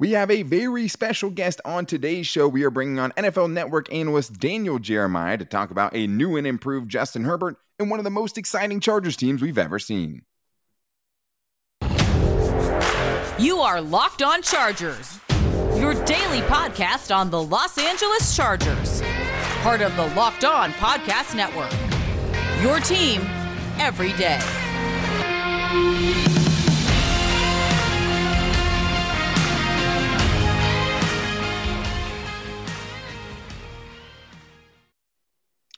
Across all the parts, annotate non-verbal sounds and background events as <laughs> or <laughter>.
We have a very special guest on today's show. We are bringing on NFL Network analyst Daniel Jeremiah to talk about a new and improved Justin Herbert and one of the most exciting Chargers teams we've ever seen. You are Locked On Chargers, your daily podcast on the Los Angeles Chargers, part of the Locked On Podcast Network. Your team every day.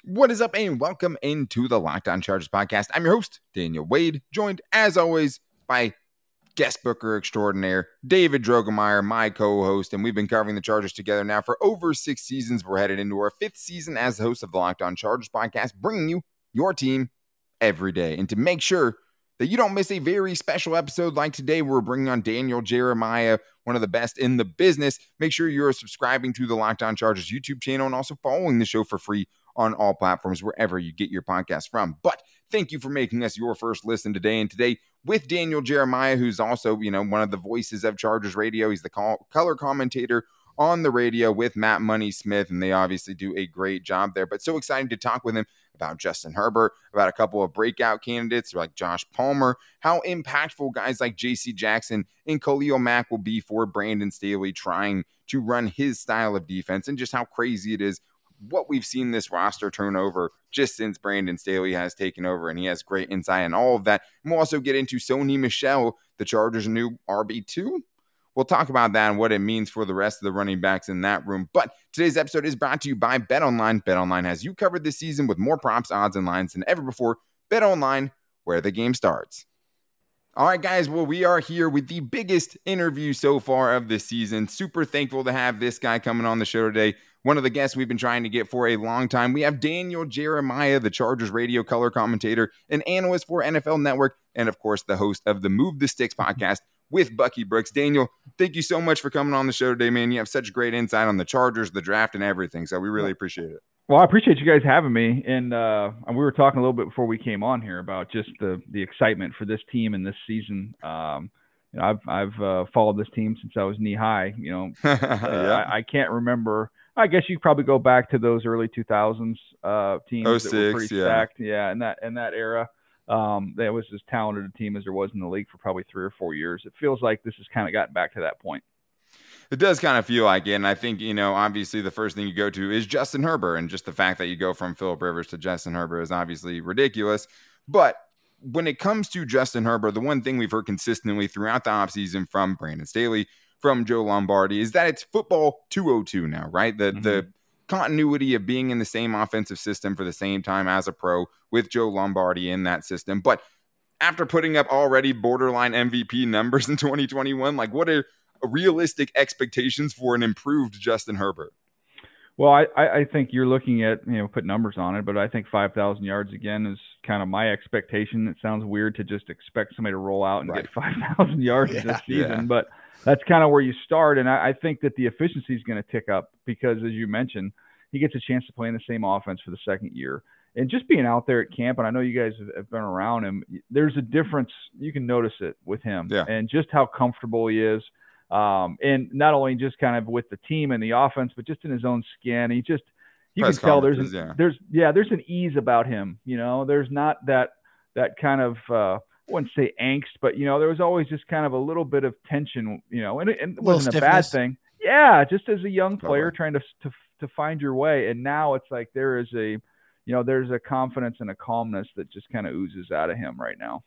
What is up, and welcome into the Locked On Chargers podcast. I'm your host, Daniel Wade, joined as always by guest booker extraordinaire David Drogemeyer, my co-host, and we've been covering the Chargers together now for over six seasons. We're headed into our fifth season as the host of the Locked On Chargers podcast, bringing you your team every day. And to make sure that you don't miss a very special episode like today, we're bringing on Daniel Jeremiah, one of the best in the business. Make sure you're subscribing to the Locked On Chargers YouTube channel and also following the show for free on all platforms wherever you get your podcast from. But thank you for making us your first listen today. And today with Daniel Jeremiah, who's also, you know, one of the voices of Chargers Radio. He's the call, color commentator on the radio with Matt Money Smith, and they obviously do a great job there. But so excited to talk with him about Justin Herbert, about a couple of breakout candidates like Josh Palmer, how impactful guys like J.C. Jackson and Khalil Mack will be for Brandon Staley trying to run his style of defense, and just how crazy it is what we've seen this roster turn over just since Brandon Staley has taken over, and he has great insight on all of that. And we'll also get into Sony Michel, the Chargers' new RB2. We'll talk about that and what it means for the rest of the running backs in that room. But today's episode is brought to you by BetOnline. BetOnline has you covered this season with more props, odds, and lines than ever before. BetOnline, where the game starts. All right, guys. Well, we are here with the biggest interview so far of the season. Super thankful to have this guy coming on the show today. One of the guests we've been trying to get for a long time. We have Daniel Jeremiah, the Chargers radio color commentator and analyst for NFL Network, and of course, the host of the Move the Sticks podcast with Bucky Brooks. Daniel, thank you so much for coming on the show today, man. You have such great insight on the Chargers, the draft, and everything. So we really appreciate it. Well, I appreciate you guys having me, and uh, and we were talking a little bit before we came on here about just the the excitement for this team and this season. Um, you know, I've I've uh, followed this team since I was knee high. You know, <laughs> yeah. I, I, can't remember. I guess you probably go back to those early 2000s uh, teams 06, that were pretty yeah. stacked. Yeah, in that in that era, um, that was as talented a team as there was in the league for probably three or four years. It feels like this has kind of gotten back to that point it does kind of feel like it. And I think, you know, obviously the first thing you go to is Justin Herbert. And just the fact that you go from Philip Rivers to Justin Herbert is obviously ridiculous. But when it comes to Justin Herbert, the one thing we've heard consistently throughout the offseason from Brandon Staley, from Joe Lombardi, is that it's football 202 now, right? The mm-hmm. the continuity of being in the same offensive system for the same time as a pro with Joe Lombardi in that system. But after putting up already borderline MVP numbers <laughs> in 2021, like what are realistic expectations for an improved Justin Herbert? Well, I, I think you're looking at, you know, put numbers on it, but I think 5,000 yards again is kind of my expectation. It sounds weird to just expect somebody to roll out and right. get <laughs> 5,000 yards <laughs> yeah, this season, yeah. but that's kind of where you start. And I, I think that the efficiency is going to tick up because, as you mentioned, he gets a chance to play in the same offense for the second year. And just being out there at camp, and I know you guys have been around him, there's a difference. You can notice it with him yeah. and just how comfortable he is – um, and not only just kind of with the team and the offense, but just in his own skin. He just you Press can tell there's an, yeah. there's yeah there's an ease about him. You know, there's not that that kind of uh, I wouldn't say angst, but you know there was always just kind of a little bit of tension. You know, and, and it wasn't stiffness. a bad thing. Yeah, just as a young player trying to to to find your way, and now it's like there is a you know there's a confidence and a calmness that just kind of oozes out of him right now.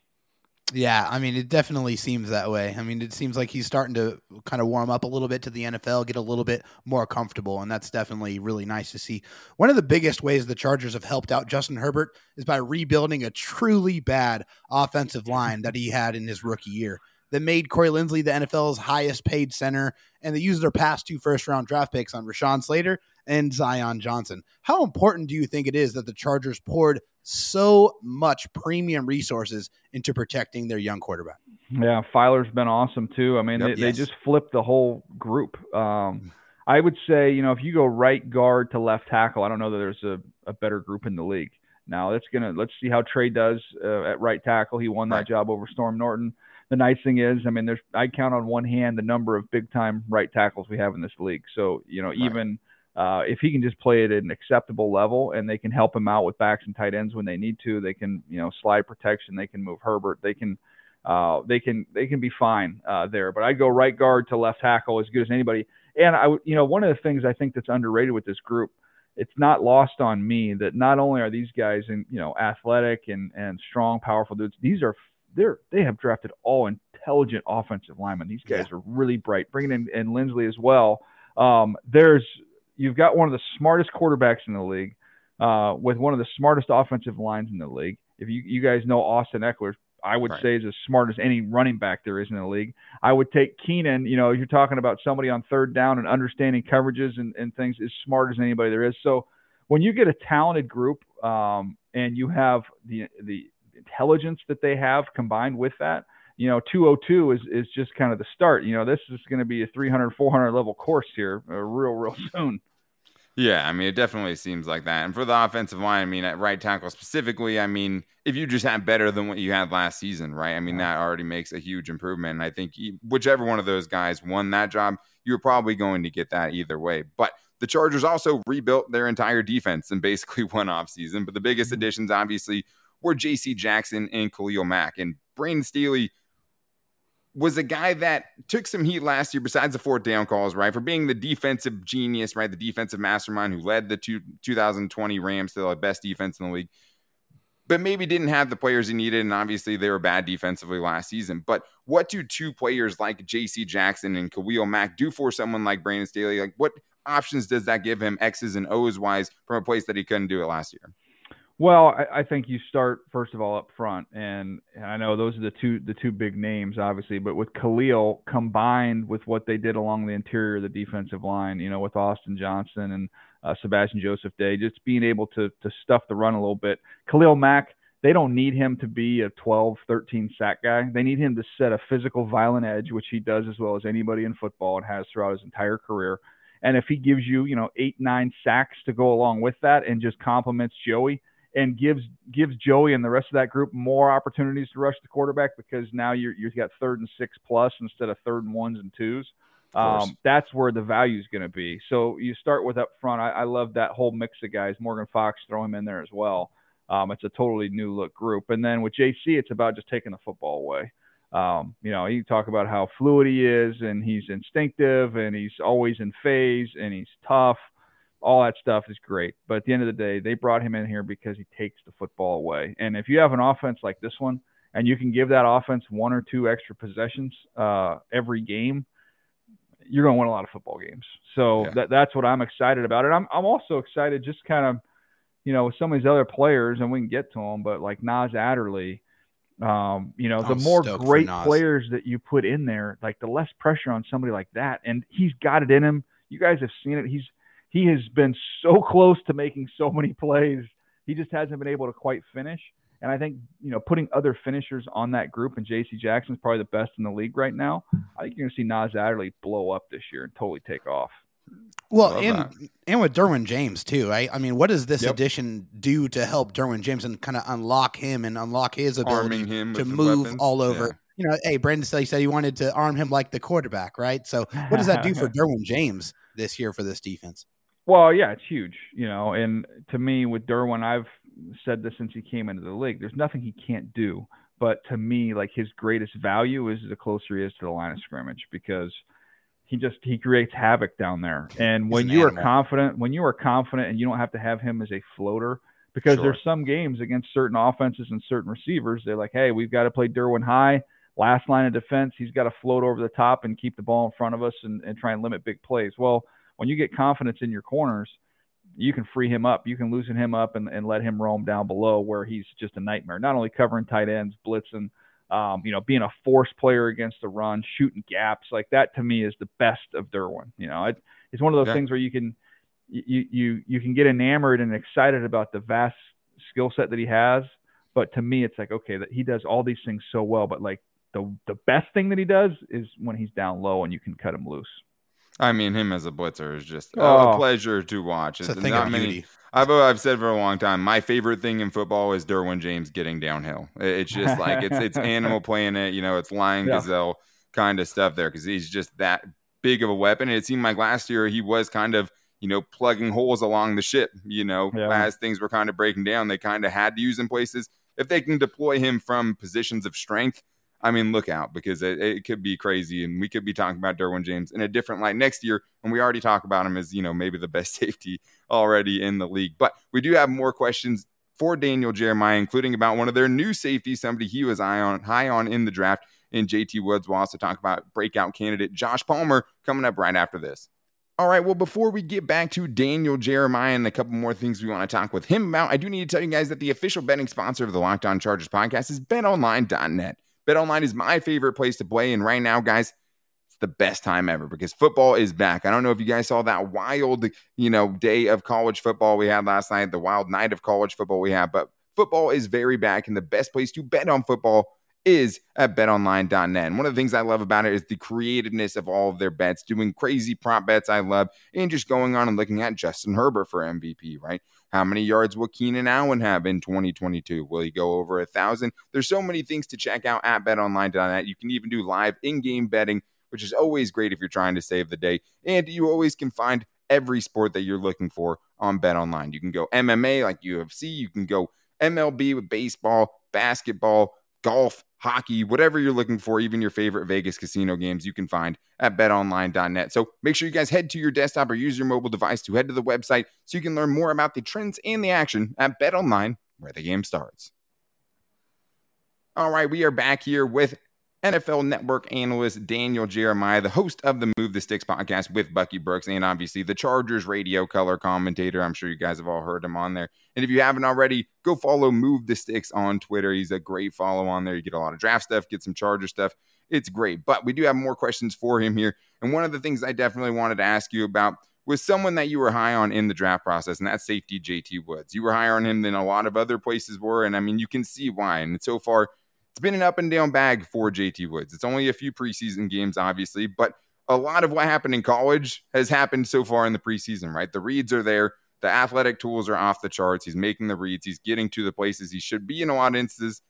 Yeah, I mean, it definitely seems that way. I mean, it seems like he's starting to kind of warm up a little bit to the NFL, get a little bit more comfortable, and that's definitely really nice to see. One of the biggest ways the Chargers have helped out Justin Herbert is by rebuilding a truly bad offensive line that he had in his rookie year that made Corey Linsley the NFL's highest paid center, and they used their past two first round draft picks on Rashawn Slater and Zion Johnson. How important do you think it is that the Chargers poured so much premium resources into protecting their young quarterback. Yeah, Feiler's been awesome too. I mean, yep, they, yes. they just flipped the whole group. Um, mm. I would say, you know, if you go right guard to left tackle, I don't know that there's a, a better group in the league. Now, that's gonna let's see how Trey does uh, at right tackle. He won that right. job over Storm Norton. The nice thing is, I mean, there's I count on one hand the number of big time right tackles we have in this league. So you know, right. even uh, if he can just play it at an acceptable level and they can help him out with backs and tight ends when they need to, they can you know slide protection, they can move Herbert, they can. Uh, they can they can be fine uh, there, but I go right guard to left tackle as good as anybody. And I, you know, one of the things I think that's underrated with this group, it's not lost on me that not only are these guys in you know athletic and and strong, powerful dudes, these are they're they have drafted all intelligent offensive linemen. These guys yeah. are really bright. Bringing in and Linsley as well. Um, there's you've got one of the smartest quarterbacks in the league, uh, with one of the smartest offensive lines in the league. If you you guys know Austin Ekeler, I would right. say is as smart as any running back there is in the league. I would take Keenan. You know, you're talking about somebody on third down and understanding coverages and, and things as smart as anybody there is. So when you get a talented group um, and you have the the intelligence that they have combined with that, you know, 202 is, is just kind of the start. You know, this is going to be a 300, 400 level course here uh, real, real <laughs> soon. Yeah, I mean, it definitely seems like that. And for the offensive line, I mean, at right tackle specifically, I mean, if you just had better than what you had last season, right? I mean, that already makes a huge improvement. And I think whichever one of those guys won that job, you're probably going to get that either way. But the Chargers also rebuilt their entire defense in basically <laughs> one off season. But the biggest mm-hmm. additions, obviously, were J.C. Jackson and Khalil Mack. And Brandon Staley was a guy that took some heat last year, besides the fourth down calls, right, for being the defensive genius, right, the defensive mastermind who led the two, 2020 Rams to the best defense in the league, but maybe didn't have the players he needed. And obviously, they were bad defensively last season. But what do two players like J.C. Jackson and Khalil Mack do for someone like Brandon Staley? Like, what options does that give him, X's and O's wise, from a place that he couldn't do it last year? Well, I, I, think you start first of all up front, and, and, I know those are the two the two big names, obviously. But with Khalil combined with what they did along the interior of the defensive line, you know, with Austin Johnson and uh, Sebastian Joseph Day, just being able to to stuff the run a little bit. Khalil Mack, they don't need him to be a 12, 13 sack guy. They need him to set a physical, violent edge, which he does as well as anybody in football and has throughout his entire career. And if he gives you, you know, eight, nine sacks to go along with that, and just complements Joey and gives gives Joey and the rest of that group more opportunities to rush the quarterback because now you're you've got third and six plus instead of third and ones and twos. Um, that's where the value is going to be. So you start with up front. I, I, love that whole mix of guys. Morgan Fox, throw him in there as well. Um, it's a totally new look group. And then with JC, it's about just taking the football away. Um, you know, you talk about how fluid he is, and he's instinctive, and he's always in phase, and he's tough all that stuff is great. But at the end of the day, they brought him in here because he takes the football away. And if you have an offense like this one, and you can give that offense one or two extra possessions uh, every game, you're going to win a lot of football games. So yeah. that, that's what I'm excited about. And I'm, I'm also excited just kind of, you know, with some of these other players, and we can get to them, but like Nas Adderley, um, you know, I'm the more great players that you put in there, like the less pressure on somebody like that. And he's got it in him. You guys have seen it. He's he has been so close to making so many plays. He just hasn't been able to quite finish. And I think, you know, putting other finishers on that group and JC Jackson is probably the best in the league right now. I think you're going to see Nas Adderley blow up this year and totally take off. Well, and that. and with Derwin James too, right? I mean, what does this yep. addition do to help Derwin James and kind of unlock him and unlock his ability to move weapons. all over? Yeah. You know, hey, Brandon said he said he wanted to arm him like the quarterback, right? So, what does that do <laughs> for Derwin James this year for this defense? Well, yeah, it's huge, you know. And to me, with Derwin, I've said this since he came into the league. There's nothing he can't do. But to me, like his greatest value is the closer he is to the line of scrimmage because he just he creates havoc down there. And when you animal. are confident, when you are confident, and you don't have to have him as a floater, because sure. there's some games against certain offenses and certain receivers, they're like, hey, we've got to play Derwin high. Last line of defense, he's got to float over the top and keep the ball in front of us and, and try and limit big plays. Well, when you get confidence in your corners, you can free him up. You can loosen him up and, and let him roam down below where he's just a nightmare. Not only covering tight ends, blitzing, um, you know, being a force player against the run, shooting gaps like that to me is the best of Derwin. You know, it, it's one of those yeah. things where you can you you you can get enamored and excited about the vast skill set that he has, but to me it's like okay that he does all these things so well, but like the the best thing that he does is when he's down low and you can cut him loose. I mean, him as a blitzer is just oh. a pleasure to watch. It's, it's a thing of beauty. Many, I've I've said for a long time, my favorite thing in football is Derwin James getting downhill. It's <laughs> just like it's it's Animal Planet, you know, it's Lion yeah. Gazelle kind of stuff there because he's just that big of a weapon. And it seemed like last year he was kind of you know plugging holes along the ship. You know, yeah. as things were kind of breaking down, they kind of had to use him in places. If they can deploy him from positions of strength, I mean, look out because it, it, could be crazy, and we could be talking about Derwin James in a different light next year. And we already talk about him as you know maybe the best <laughs> safety already in the league. But we do have more questions for Daniel Jeremiah, including about one of their new safeties, somebody he was high on high on in the draft. In JT Woods, we'll also talk about breakout candidate Josh Palmer coming up right after this. All right. Well, before we get back to Daniel Jeremiah and a couple more things we want to talk with him about, I do need to tell you guys that the official betting sponsor of the Locked On Chargers podcast is BetOnline.net. BetOnline is my favorite place to play. And right now, guys, it's the best time ever because football is back. I don't know if you guys saw that wild, you know, day of college football we had last night, the wild night of college football we had, but football is very back and the best place to bet on football is at betonline.net. And one of the things I love about it is the creativeness of all of their bets, doing crazy prop bets I love, and just going on and looking at Justin Herbert for MVP, right? How many yards will Keenan Allen have in 2022? Will he go over a thousand? There's so many things to check out at betonline.net. You can even do live in-game betting, which is always great if you're trying to save the day. And you always can find every sport that you're looking for on BetOnline. You can go MMA like UFC, you can go MLB with baseball, basketball, golf, hockey, whatever you're looking for, even your favorite Vegas casino games, you can find at betonline.net. So make sure you guys head to your desktop or use your mobile device to head to the website so you can learn more about the trends and the action at betonline, where the game starts. All right, we are back here with NFL Network analyst Daniel Jeremiah, the host of the Move the Sticks podcast with Bucky Brooks, and obviously the Chargers radio color commentator. I'm sure you guys have all heard him on there. And if you haven't already, go follow Move the Sticks on Twitter. He's a great follow on there. You get a lot of draft stuff, get some Charger stuff. It's great. But we do have more questions for him here. And one of the things I definitely wanted to ask you about was someone that you were high on in the draft process, and that's safety JT Woods. You were higher on him than a lot of other places were. And I mean, you can see why. And so far, it's been an up and down bag for JT Woods. It's only a few preseason games, obviously, but a lot of what happened in college has happened so far in the preseason, right? The reads are there. The athletic tools are off the charts. He's making the reads. He's getting to the places he should be in a lot of instances,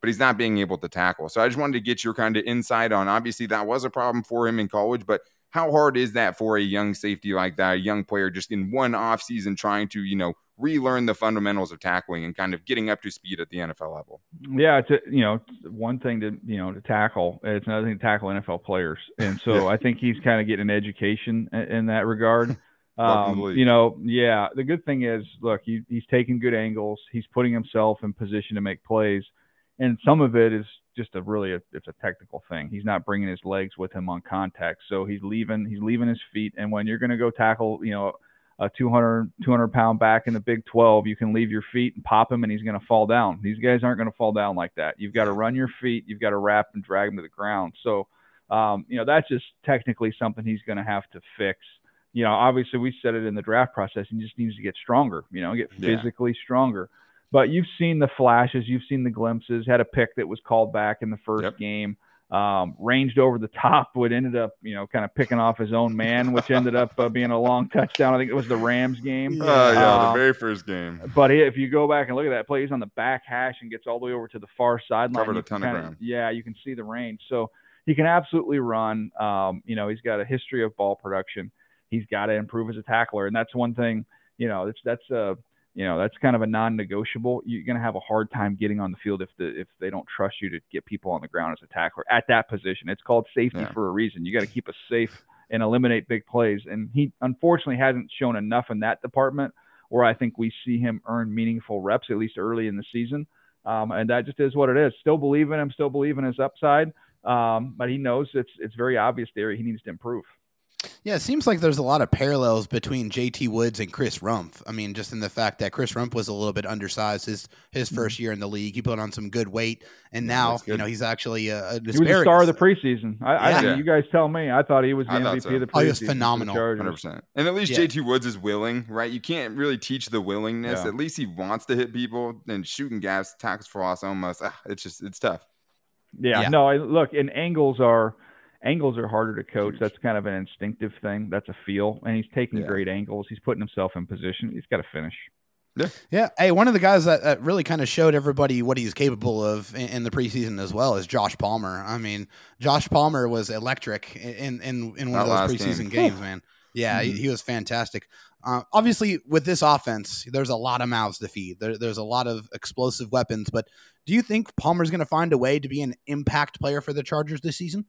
but he's not being able to tackle. So I just wanted to get your kind of insight on obviously that was a problem for him in college, but how hard is that for a young safety like that, a young player just in one offseason trying to, you know, relearn the fundamentals of tackling and kind of getting up to speed at the NFL level? Yeah, it's a, you know one thing to you know to tackle. It's another thing to tackle NFL players, and so I think he's kind of getting an education in, in that regard. <laughs> Um, you know, yeah. The good thing is, look, he, he's taking good angles. He's putting himself in position to make plays, and some of it is just a really a, it's a technical thing. He's not bringing his legs with him on contact, so he's leaving he's leaving his feet. And when you're going to go tackle, you know, a 200 200 pound back in the Big 12, you can leave your feet and pop him, and he's going to fall down. These guys aren't going to fall down like that. You've got to run your feet. You've got to wrap and drag him to the ground. So, um, you know, that's just technically something he's going to have to fix. You know, obviously we said it in the draft process. He just needs to get stronger. You know, get physically yeah. stronger. But you've seen the flashes, you've seen the glimpses. Had a pick that was called back in the first yep. game. Um, ranged over the top, would ended up, you know, kind of picking off his own man, which ended up uh, being a long touchdown. I think it was the Rams game. Oh yeah, yeah uh, the very first game. But if you go back and look at that play, he's on the back hash and gets all the way over to the far sideline. Covered a ton of ground. Yeah, you can see the range. So he can absolutely run. Um, you know, he's got a history of ball production. He's got to improve as a tackler, and that's one thing. You know, that's that's a uh, you know that's kind of a non-negotiable. You're going to have a hard time getting on the field if the if they don't trust you to get people on the ground as a tackler at that position. It's called safety yeah. for a reason. You got to keep us safe and eliminate big plays. And he unfortunately hasn't shown enough in that department where I think we see him earn meaningful reps at least early in the season. Um, and that just is what it is. Still believe in him, still believe in his upside, um, but he knows it's it's very obvious there he needs to improve. Yeah, it seems like there's a lot of parallels between JT Woods and Chris Rumph. I mean, just in the fact that Chris Rumph was a little bit undersized his his mm-hmm. first year in the league. He put on some good weight, and now you know he's actually a, a he was a star of the preseason. I, yeah. I you guys tell me. I thought he was the MVP so. of the preseason. Oh, he was phenomenal, hundred percent. And at least yeah. JT Woods is willing, right? You can't really teach the willingness. Yeah. At least he wants to hit people and shooting gaps, tackles for loss, almost. Ah, it's just it's tough. Yeah, no. I, look, and angles are angles are harder to coach. That's kind of an instinctive thing. That's a feel, and he's taking yeah. great angles. He's putting himself in position. He's got to finish. Yeah. yeah. Hey, one of the guys that, that, really kind of showed everybody what he's capable of in, in, the preseason as well is Josh Palmer. I mean, Josh Palmer was electric in in, in one that of those preseason game. games, man. Yeah, mm-hmm. he, he, was fantastic. Uh, obviously, with this offense, there's a lot of mouths to feed. There, there's a lot of explosive weapons. But do you think Palmer's going to find a way to be an impact player for the Chargers this season?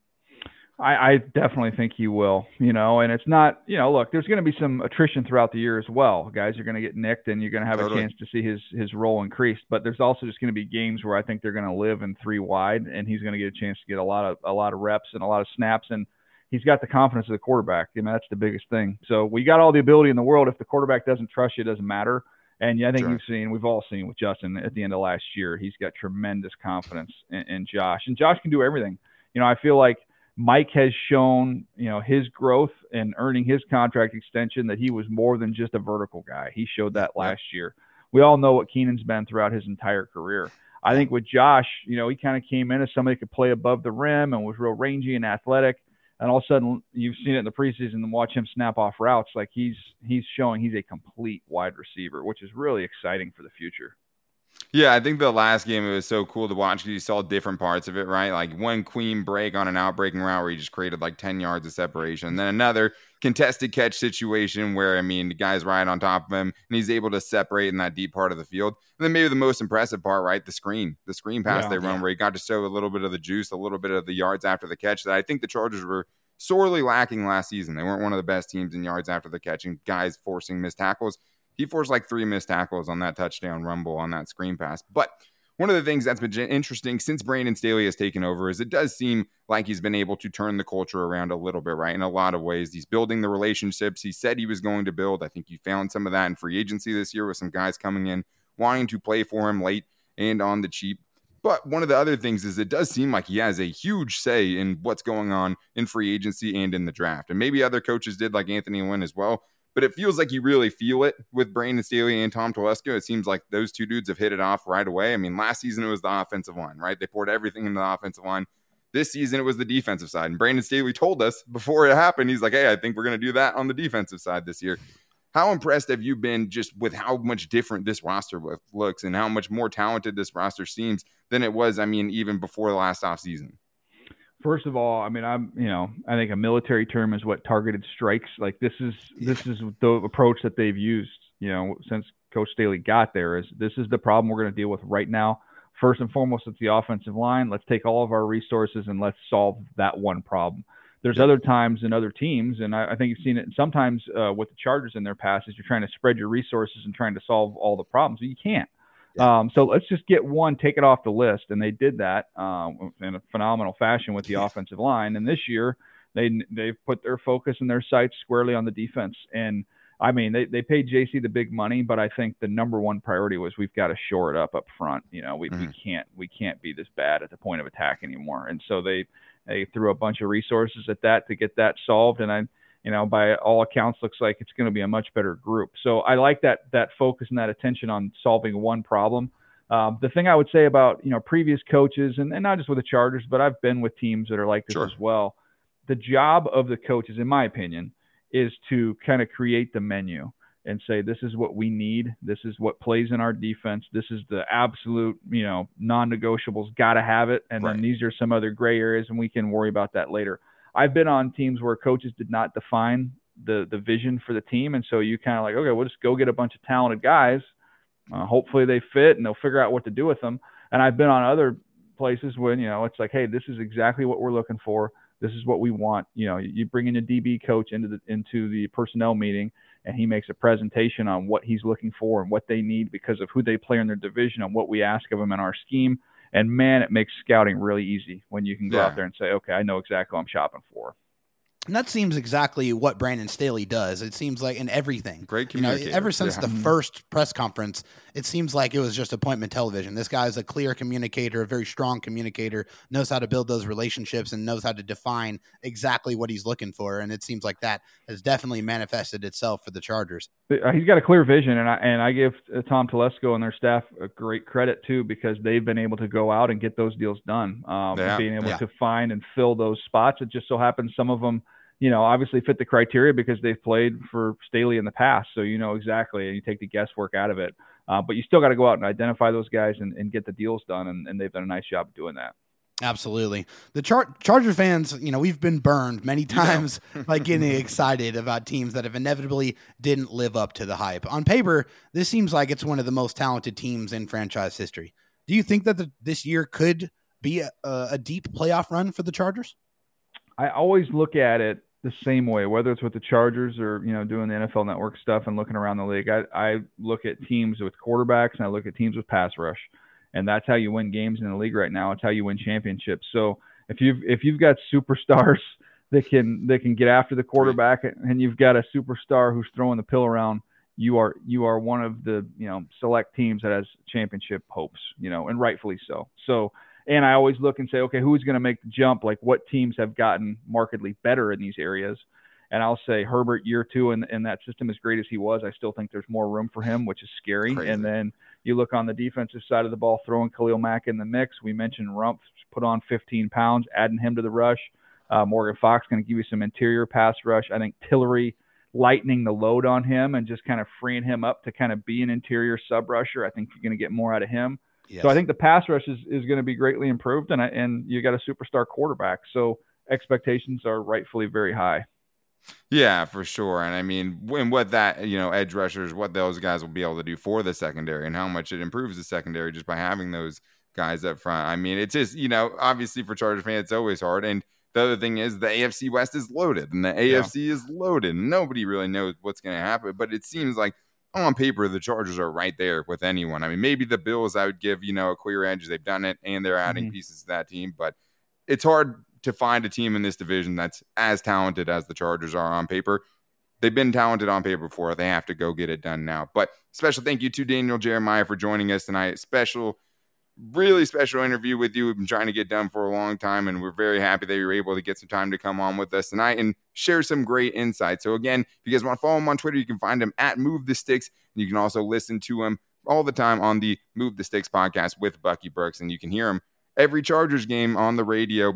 I, I definitely think he will. You know, and it's not. You know, look, there's going to be some attrition throughout the year as well. Guys are going to get nicked, and you're going to have totally. a chance to see his his role increased. But there's also just going to be games where I think they're going to live in three wide, and he's going to get a chance to get a lot of a lot of reps and a lot of snaps and he's got the confidence of the quarterback. I mean, that's the biggest thing. So we got all the ability in the world. If the quarterback doesn't trust you, it doesn't matter. And yeah, I think sure. you've seen, we've all seen with Justin at the end of last year, he's got tremendous confidence in, in Josh. And Josh can do everything. You know, I feel like Mike has shown, you know, his growth and earning his contract extension that he was more than just a vertical guy. He showed that last year. We all know what Keenan's been throughout his entire career. I think with Josh, you know, he kind of came in as somebody who could play above the rim and was real rangy and athletic and all of a sudden you've seen it in the preseason and watch him snap off routes like he's he's showing he's a complete wide receiver which is really exciting for the future yeah, I think the last game it was so cool to watch because you saw different parts of it, right? Like one queen break on an outbreaking route where he just created like 10 yards of separation. And then another contested catch situation where, I mean, the guy's right on top of him and he's able to separate in that deep part of the field. And then maybe the most impressive part, right? The screen, the screen pass yeah, they run yeah. where he got to show a little bit of the juice, a little bit of the yards after the catch that I think the Chargers were sorely lacking last season. They weren't one of the best teams in yards after the catch and guys forcing missed tackles. He forced like three missed tackles on that touchdown rumble on that screen pass. But one of the things that's been interesting since Brandon Staley has taken over is it does seem like he's been able to turn the culture around a little bit, right? In a lot of ways, he's building the relationships he said he was going to build. I think he found some of that in free agency this year with some guys coming in wanting to play for him late and on the cheap. But one of the other things is it does seem like he has a huge say in what's going on in free agency and in the draft. And maybe other coaches did, like Anthony Lynn as well but it feels like you really feel it with Brandon Staley and Tom Telesco. It seems like those two dudes have hit it off right away. I mean, last season it was the offensive line, right? They poured everything into the offensive line. This season it was the defensive side. And Brandon Staley told us before it happened, he's like, hey, I think we're going to do that on the defensive side this year. How impressed have you been just with how much different this roster looks and how much more talented this roster seems than it was, I mean, even before the last offseason? First of all, I mean, I'm, you know, I think a military term is what targeted strikes. Like this is this is the approach that they've used, you know, since Coach Staley got there. Is this is the problem we're going to deal with right now? First and foremost, it's the offensive line. Let's take all of our resources and let's solve that one problem. There's other times in other teams, and I, I think you've seen it sometimes uh, with the Chargers in their past, is you're trying to spread your resources and trying to solve all the problems. You can't. Um, so let's just get one, take it off the list, and they did that um, in a phenomenal fashion with the <laughs> offensive line. And this year, they they've put their focus and their sights squarely on the defense. And I mean, they they paid JC the big money, but I think the number one priority was we've got to shore it up up front. You know, we, mm-hmm. we can't we can't be this bad at the point of attack anymore. And so they they threw a bunch of resources at that to get that solved. And I you know, by all accounts, looks like it's going to be a much better group. So I like that that focus and that attention on solving one problem. Um, the thing I would say about you know previous coaches and, and not just with the Chargers, but I've been with teams that are like this sure. as well. The job of the coaches, in my opinion, is to kind of create the menu and say this is what we need, this is what plays in our defense, this is the absolute you know non-negotiables, got to have it, and right. then these are some other gray areas, and we can worry about that later. I've been on teams where coaches did not define the the vision for the team, and so you kind of like, okay, we'll just go get a bunch of talented guys. Uh, hopefully they fit and they'll figure out what to do with them. And I've been on other places when you know it's like, hey, this is exactly what we're looking for. This is what we want. You know, you bring in a DB coach into the into the personnel meeting, and he makes a presentation on what he's looking for and what they need because of who they play in their division and what we ask of them in our scheme and man, it makes scouting really easy when you can go yeah. out there and say, okay, I know exactly what I'm shopping for. And that seems exactly what Brandon Staley does. It seems like in everything. Great You know, communicator. ever since Yeah. the first press conference, it seems like it was just appointment television. This guy is a clear communicator, a very strong communicator, knows how to build those relationships and knows how to define exactly what he's looking for. And it seems like that has definitely manifested itself for the Chargers. Uh, he's got a clear vision, and I and I give uh, Tom Telesco and their staff a great credit too because they've been able to go out and get those deals done, um, Yeah. being able Yeah. to find and fill those spots. It just so happens some of them, you know, obviously fit the criteria because they've played for Staley in the past, so you know exactly, and you take the guesswork out of it. Uh, but you still got to go out and identify those guys and, and get the deals done, and, and they've done a nice job of doing that. Absolutely. The Char- Charger fans, you know, we've been burned many times <laughs> by getting excited about teams that have inevitably didn't live up to the hype. On paper, this seems like it's one of the most talented teams in franchise history. Do you think that the, this year could be a, a deep playoff run for the Chargers? I always look at it the same way, whether it's with the Chargers or you know doing the NFL Network stuff and looking around the league. I, I look at teams with quarterbacks and I look at teams with pass rush, and that's how you win games in the league right now. It's how you win championships. So if you've if you've got superstars <laughs> that can that can get after the quarterback and you've got a superstar who's throwing the pill around, you are you are one of the you know select teams that has championship hopes, you know, and rightfully so. So and I always look and say, okay, who's going to make the jump? Like what teams have gotten markedly better in these areas? And I'll say Herbert year two and, and that system as great as he was, I still think there's more room for him, which is scary. Crazy. And then you look on the defensive side of the ball, throwing Khalil Mack in the mix. We mentioned Rumph put on 15 pounds, adding him to the rush. Uh, Morgan Fox going to give you some interior pass rush. I think Tillery lightening the load on him and just kind of freeing him up to kind of be an interior sub rusher. I think you're going to get more out of him. Yes. So I think the pass rush is, is going to be greatly improved, and I, and you got a superstar quarterback, so expectations are rightfully very high. Yeah, for sure. And I mean, when what that, you know, edge rushers, what those guys will be able to do for the secondary and how much it improves the secondary just by having those guys up front. I mean, it's just, you know, obviously for Chargers fans, it's always hard. And the other thing is the AFC West is loaded and the AFC is loaded. Nobody really knows what's going to happen, but it seems like on paper, the Chargers are right there with anyone. I mean, maybe the Bills, I would give, you know, a clear edge. They've done it and they're adding Mhm. pieces to that team, but it's hard to find a team in this division that's as talented as the Chargers are on paper. They've been talented on paper before. They have to go get it done now. But special thank you to Daniel Jeremiah for joining us tonight. Special, really special interview with you. We've been trying to get done for a long time, and we're very happy that you were able to get some time to come on with us tonight and share some great insights. So again, if you guys want to follow him on Twitter, you can find him at Move the Sticks, and you can also listen to him all the time on the Move the Sticks podcast with Bucky Brooks, and you can hear him every Chargers game on the radio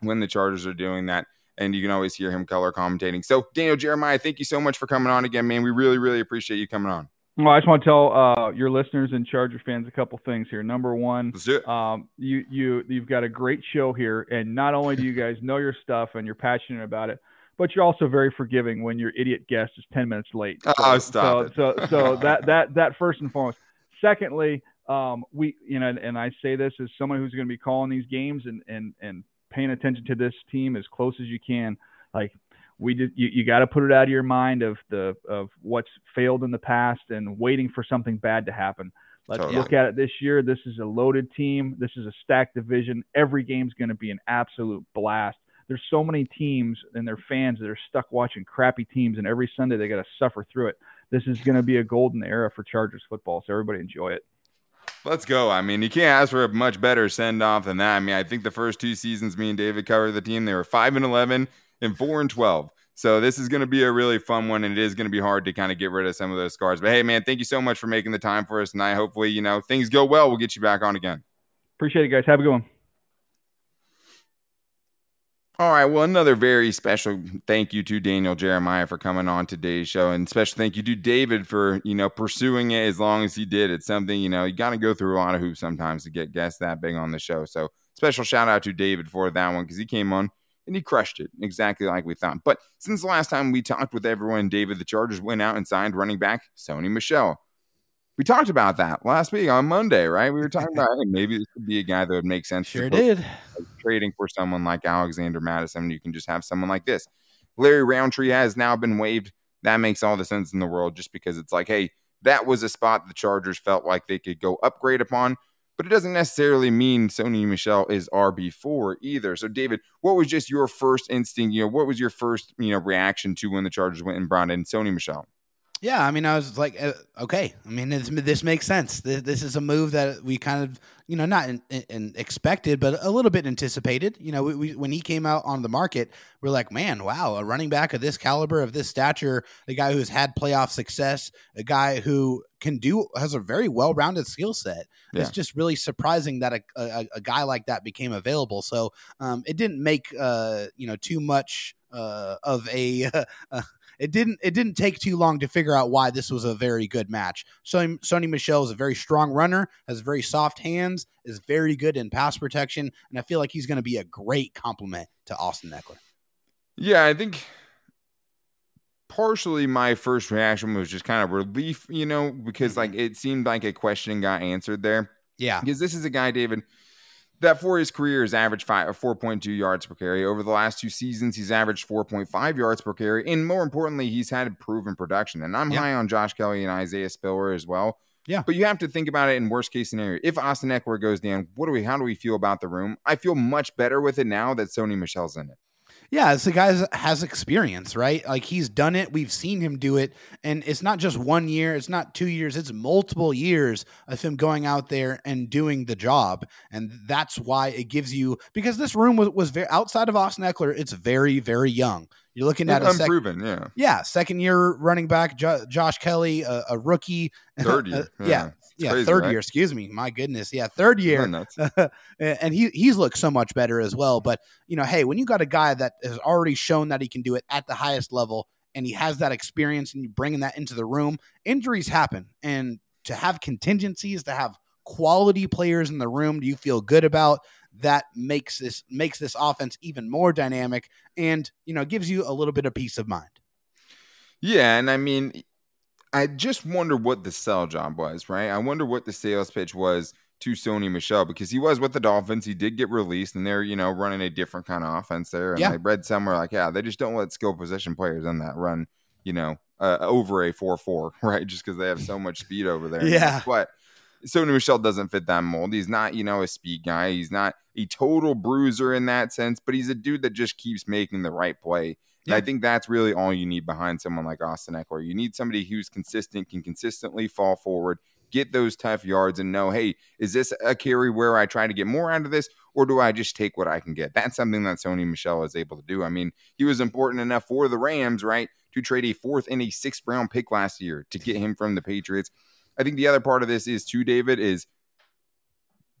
when the Chargers are doing that. And you can always hear him color commentating. So, Daniel Jeremiah, thank you so much for coming on again, man. We really, really appreciate you coming on. Well, I just want to tell uh, your listeners and Charger fans a couple things here. Number one, Let's do it. um, you you you've got a great show here, and not only do you guys know your stuff and you're passionate about it, but you're also very forgiving when your idiot guest is ten minutes late. Oh, stop so, it. So so <laughs> that that that first and foremost. Secondly, um, we you know, and I say this as someone who's going to be calling these games and and and paying attention to this team as close as you can. Like we did, you, you got to put it out of your mind of the of what's failed in the past and waiting for something bad to happen. Let's Totally. look at it this year. This is a loaded team. This is a stacked division. Every game's going to be an absolute blast. There's so many teams and their fans that are stuck watching crappy teams, and every Sunday they got to suffer through it. This is going to be a golden era for Chargers football, so everybody enjoy it. Let's go. I mean, you can't ask for a much better send off than that. I mean, I think the first two seasons me and David covered the team, they were 5 and 11 and 4 and 12. So this is going to be a really fun one, and it is going to be hard to kind of get rid of some of those scars. But hey, man, thank you so much for making the time for us tonight. Hopefully, you know, things go well. We'll get you back on again. Appreciate it, guys. Have a good one. All right. Well, another very special thank you to Daniel Jeremiah for coming on today's show, and special thank you to David for you know pursuing it as long as he did. It's something you know you got to go through a lot of hoops sometimes to get guests that big on the show. So special shout out to David for that one because he came on and he crushed it exactly like we thought. But since the last time we talked with everyone, David, the Chargers went out and signed running back Sony Michel. We talked about that last week on Monday, right? We were talking about hey, maybe this could be a guy that would make sense. Sure did. trading for someone like Alexander Mattison, you can just have someone like this. Larry Rountree has now been waived. That makes all the sense in the world just because it's like, hey, that was a spot the Chargers felt like they could go upgrade upon. But it doesn't necessarily mean Sony Michel is RB4 either. So, David, what was just your first instinct? You know, what was your first, you know, reaction to when the Chargers went and brought in Sony Michel? Yeah, I mean, I was like, uh, okay. I mean, this, this makes sense. This, this, is a move that we kind of, you know, not in, in expected, but a little bit anticipated. You know, we, we, when he came out on the market, we're like, man, wow, a running back of this caliber, of this stature, a guy who's had playoff success, a guy who can do has a very well rounded skill set. Yeah. It's just really surprising that a, a, a, guy like that became available. So um, it didn't make uh, you know too much uh, of a. <laughs> Uh, it didn't it didn't take too long to figure out why this was a very good match. Sony, Sony Michel is a very strong runner, has very soft hands, is very good in pass protection, and I feel like he's going to be a great complement to Austin Ekeler. Yeah, I think partially my first reaction was just kind of relief, you know, because like mm-hmm. it seemed like a question got answered there. Yeah. Because this is a guy, David, that for his career has averaged five, uh, 4.2 yards per carry. Over the last two seasons, he's averaged 4.5 yards per carry. And more importantly, he's had proven production. And I'm yeah. high on Josh Kelley and Isaiah Spiller as well. Yeah. But you have to think about it in worst case scenario. If Austin Ekeler goes down, what do we how do we feel about the room? I feel much better with it now that Sony Michel's in it. Yeah, it's the guy has experience, right? Like he's done it. We've seen him do it, and it's not just one year. It's not two years. It's multiple years of him going out there and doing the job, and that's why it gives you because this room was, was very outside of Austin Ekeler. It's very very young. You're looking at a unproven, sec- yeah, yeah, second year running back jo- Josh Kelley, a, a rookie, <laughs> third year, yeah, yeah, yeah crazy, third right? year. Excuse me, my goodness, yeah, third year, <laughs> and he he's looked so much better as well. But you know, hey, when you got a guy that has already shown that he can do it at the highest level, and he has that experience, and you bringing that into the room, injuries happen, and to have contingencies, to have quality players in the room, do you feel good about? that makes this makes this offense even more dynamic and you know gives you a little bit of peace of mind. Yeah, and I mean, I just wonder what the sell job was, right? I wonder what the sales pitch was to Sony Michel because he was with the Dolphins. He did get released, and they're you know running a different kind of offense there. And yeah. I read somewhere like, yeah, they just don't let skill position players in that run, you know, uh, over a four four, <laughs> right? Just because they have so much speed over there. Yeah, but Sony Michel doesn't fit that mold. He's not, you know, a speed guy. He's not a total bruiser in that sense, but he's a dude that just keeps making the right play. Yeah. I think that's really all you need behind someone like Austin Ekeler. You need somebody who's consistent, can consistently fall forward, get those tough yards, and know, hey, is this a carry where I try to get more out of this, or do I just take what I can get? That's something that Sony Michel is able to do. I mean, he was important enough for the Rams, right, to trade a fourth and a sixth round pick last year to get him from the Patriots. I think the other part of this is too, David, is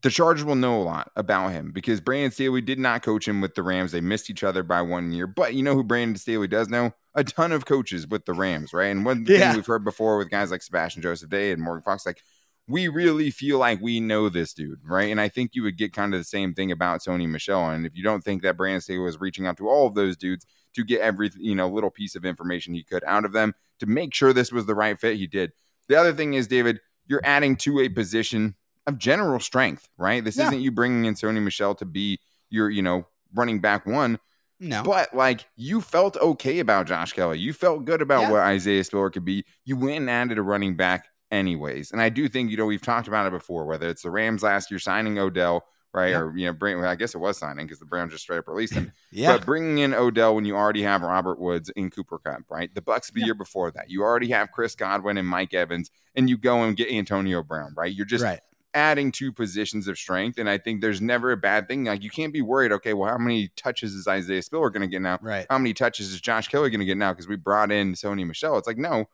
the Chargers will know a lot about him because Brandon Staley did not coach him with the Rams. They missed each other by one year. But you know who Brandon Staley does know? A ton of coaches with the Rams, right? And one yeah. thing we've heard before with guys like Sebastian Joseph Day and Morgan Fox, like we really feel like we know this dude, right? And I think you would get kind of the same thing about Sony Michel. And if you don't think that Brandon Staley was reaching out to all of those dudes to get every you know little piece of information he could out of them to make sure this was the right fit, he did. The other thing is, David, you're adding to a position general strength, right? This yeah. isn't you bringing in Sony Michel to be your, you know, running back one. No. But like you felt okay about Josh Kelley. You felt good about yeah. what Isaiah Spiller could be. You went and added a running back anyways. And I do think, you know, we've talked about it before, whether it's the Rams last year signing Odell, right? Yeah. Or, you know, bring, well, I guess it was signing because the Browns just straight up released him. <laughs> yeah. But bringing in Odell when you already have Robert Woods in Cooper Kupp, right? The Bucs the yeah. year before that. You already have Chris Godwin and Mike Evans, and you go and get Antonio Brown, right? You're just right. Adding two positions of strength. And I think there's never a bad thing. Like you can't be worried, okay, well, how many touches is Isaiah Spiller going to get now? Right. How many touches is Josh Kelley going to get now? Because we brought in Sony Michel. It's like, no,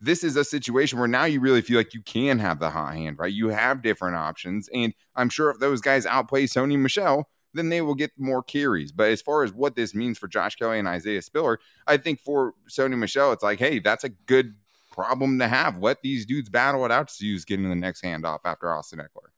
this is a situation where now you really feel like you can have the hot hand, right? You have different options. And I'm sure if those guys outplay Sony Michel, then they will get more carries. But as far as what this means for Josh Kelley and Isaiah Spiller, I think for Sony Michel, it's like, hey, that's a good problem to have. Let these dudes battle it out to see who's getting the next handoff after Austin Ekeler.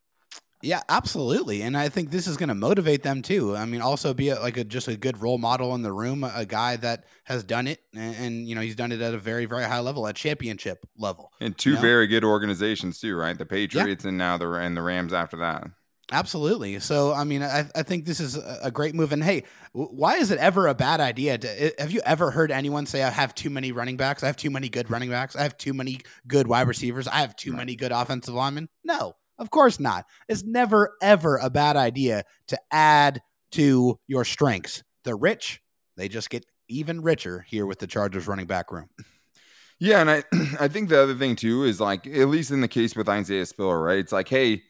Yeah, absolutely, and I think this is going to motivate them too. I mean, also be a, like a just a good role model in the room, a, a guy that has done it, and, and, you know he's done it at a very very high level, at championship level, and two you know? very good organizations too, right? The Patriots yeah. and now the and the Rams after that. Absolutely. So, I mean, I, I think this is a great move. And hey, why is it ever a bad idea? To, have you ever heard anyone say, I have too many running backs? I have too many good running backs. I have too many good wide receivers. I have too right. many good offensive linemen? No. Of course not. It's never, ever a bad idea to add to your strengths. The rich, they just get even richer here with the Chargers running back room. Yeah, and I <clears throat> I think the other thing too is like at least in the case with Isaiah Spiller, right? It's like, hey,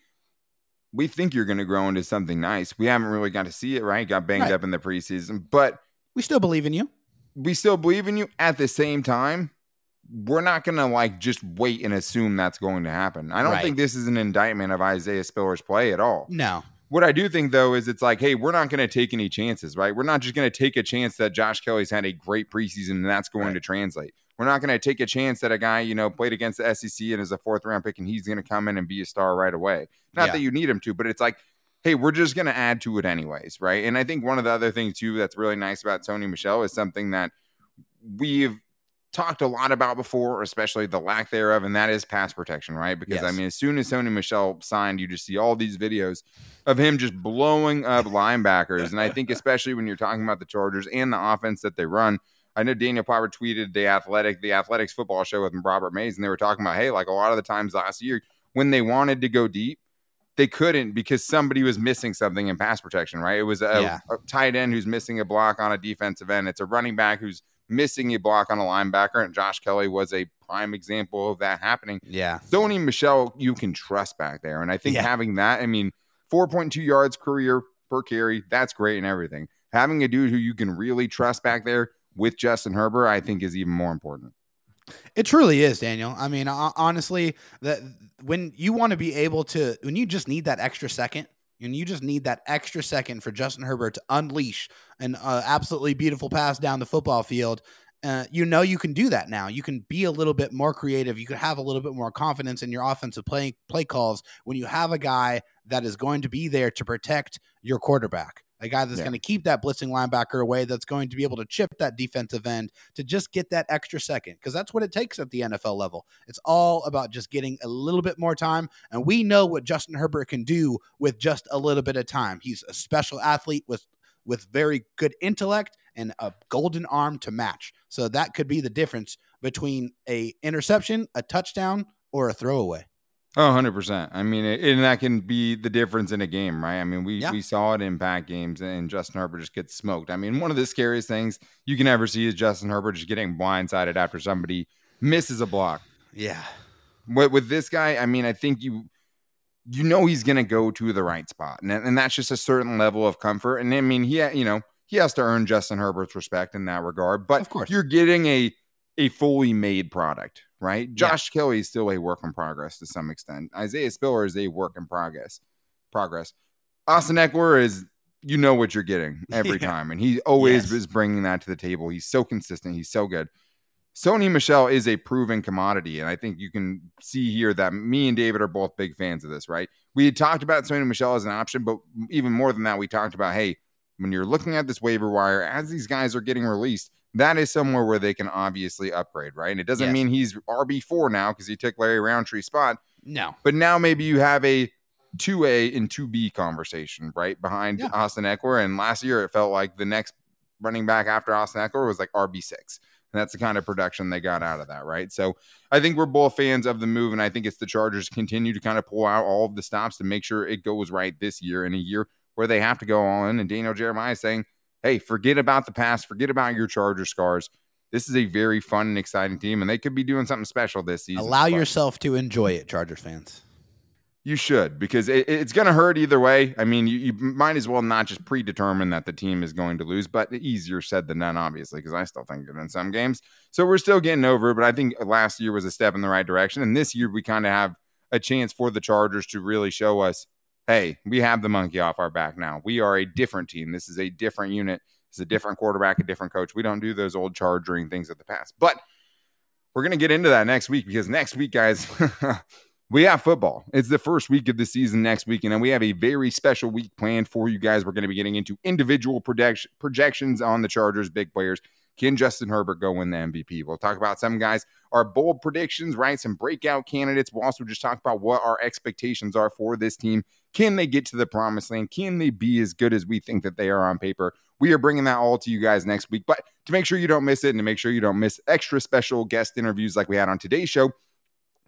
we think you're going to grow into something nice. We haven't really got to see it, right? Got banged right. up in the preseason, but we still believe in you. We still believe in you. At the same time, we're not going to like just wait and assume that's going to happen. I don't right. think this is an indictment of Isaiah Spiller's play at all. No. What I do think though is it's like, hey, we're not going to take any chances, right? We're not just going to take a chance that Josh Kelley's had a great preseason and that's going right. to translate. We're not going to take a chance that a guy, you know, played against the SEC and is a fourth round pick and he's going to come in and be a star right away. Not yeah. that you need him to, but it's like, hey, we're just going to add to it anyways, right? And I think one of the other things too that's really nice about Tony Michel is something that we've talked a lot about before, especially the lack thereof, and that is pass protection, right? Because yes. I mean, as soon as Tony Michel signed, you just see all these videos of him just blowing up linebackers. And I think especially when you're talking about the Chargers and the offense that they run, I know Daniel Popper tweeted the Athletic, the Athletics football show with Robert Mays, and they were talking about, hey, like a lot of the times last year when they wanted to go deep, they couldn't because somebody was missing something in pass protection, right? It was a, yeah. a, tight end who's missing a block on a defensive end. It's a running back who's missing a block on a linebacker, and Josh Kelley was a prime example of that happening. Yeah. Sony Michel, you can trust back there. And I think yeah. having that, I mean, 4.2 yards career per carry, that's great and everything. Having a dude who you can really trust back there with Justin Herbert, I think is even more important. It truly is, Daniel. I mean, honestly, that when you want to be able to, when you just need that extra second, and you just need that extra second for Justin Herbert to unleash an uh, absolutely beautiful pass down the football field. Uh, you know you can do that now. You can be a little bit more creative. You can have a little bit more confidence in your offensive play play calls when you have a guy that is going to be there to protect your quarterback a guy that's yeah. going to keep that blitzing linebacker away, that's going to be able to chip that defensive end to just get that extra second, because that's what it takes at the NFL level. It's all about just getting a little bit more time. And we know what Justin Herbert can do with just a little bit of time. He's a special athlete with with very good intellect and a golden arm to match. So that could be the difference between a interception, a touchdown, or a throwaway. Oh, 100%. I mean, it, and that can be the difference in a game, right? I mean, we, yeah. we saw it in pack games and Justin Herbert just gets smoked. I mean, one of the scariest things you can ever see is Justin Herbert just getting blindsided after somebody misses a block. Yeah. With, with this guy, I mean, I think you you know he's going to go to the right spot. And, and that's just a certain level of comfort. And I mean, he, you know, he has to earn Justin Herbert's respect in that regard. But of course, you're getting a a fully made product, right? Josh yeah. Kelley is still a work in progress to some extent. Isaiah Spiller is a work in progress. Progress. Austin Ekeler is you know what you're getting <laughs> every yeah. time, and he always yes. is bringing that to the table. He's so consistent. He's so good. Sony Michel is a proven commodity, and I think you can see here that me and David are both big fans of this. Right? We had talked about Sony Michel as an option, but even more than that, we talked about hey, when you're looking at this waiver wire as these guys are getting released that is somewhere where they can obviously upgrade, right? And it doesn't yes. mean he's RB4 now because he took Larry Rountree's spot. No. But now maybe you have a 2A and 2B conversation, right? Behind yeah. Austin Ekeler. And last year it felt like the next running back after Austin Ekeler was like RB6. And that's the kind of production they got out of that, right? So I think we're both fans of the move. And I think it's the Chargers continue to kind of pull out all of the stops to make sure it goes right this year in a year where they have to go all in. And Daniel Jeremiah is saying, hey, forget about the past, forget about your Charger scars. This is a very fun and exciting team, and they could be doing something special this season. Allow yourself to enjoy it, Chargers fans. You should because it, it's going to hurt either way. I mean, you, you, might as well not just predetermine that the team is going to lose, but easier said than done, obviously, because I still think it in some games. So we're still getting over but I think last year was a step in the right direction. And this year, we kind of have a chance for the Chargers to really show us hey, we have the monkey off our back now. We are a different team. This is a different unit. It's a different quarterback, a different coach. We don't do those old charging things of the past. But we're going to get into that next week because next week, guys, <laughs> we have football. It's the first week of the season next week. And then we have a very special week planned for you guys. We're going to be getting into individual projection, projections on the Chargers, big players. Can Justin Herbert go win the MVP? We'll talk about some guys, our bold predictions, right? Some breakout candidates. We'll also just talk about what our expectations are for this team. Can they get to the promised land? Can they be as good as we think that they are on paper? We are bringing that all to you guys next week. But to make sure you don't miss it and to make sure you don't miss extra special guest interviews like we had on today's show,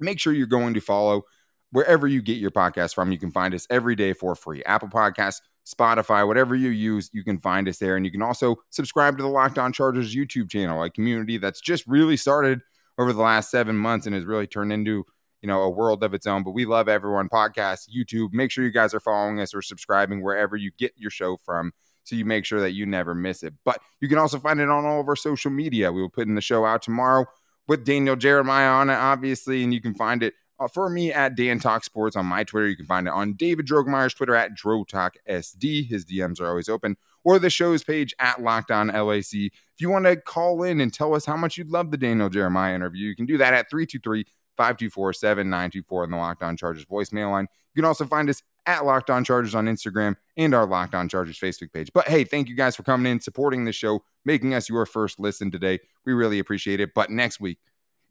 make sure you're going to follow wherever you get your podcast from. You can find us every day for free. Apple Podcasts, Spotify, whatever you use, you can find us there. And you can also subscribe to the Locked On Chargers YouTube channel, a community that's just really started over the last seven months and has really turned into you know a world of its own. But we love everyone. Podcast, YouTube. Make sure you guys are following us or subscribing wherever you get your show from. So you make sure that you never miss it. But you can also find it on all of our social media. We will put in the show out tomorrow with Daniel Jeremiah on it, obviously, and you can find it uh, for me at Dan Talk Sports on my Twitter. You can find it on David Drogemeyer's Twitter at DroTalkSD. His DMs are always open. Or the show's page at Locked On LAC. If you want to call in and tell us how much you love the Daniel Jeremiah interview, you can do that at 323 524 7924 in the Locked On Chargers voicemail line. You can also find us at Locked On Chargers on Instagram and our Locked On Chargers Facebook page. But hey, thank you guys for coming in, supporting the show, making us your first listen today. We really appreciate it. But next week,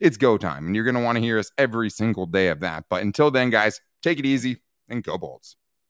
it's go time, and you're going to want to hear us every single day of that. But until then, guys, take it easy and go Bolts.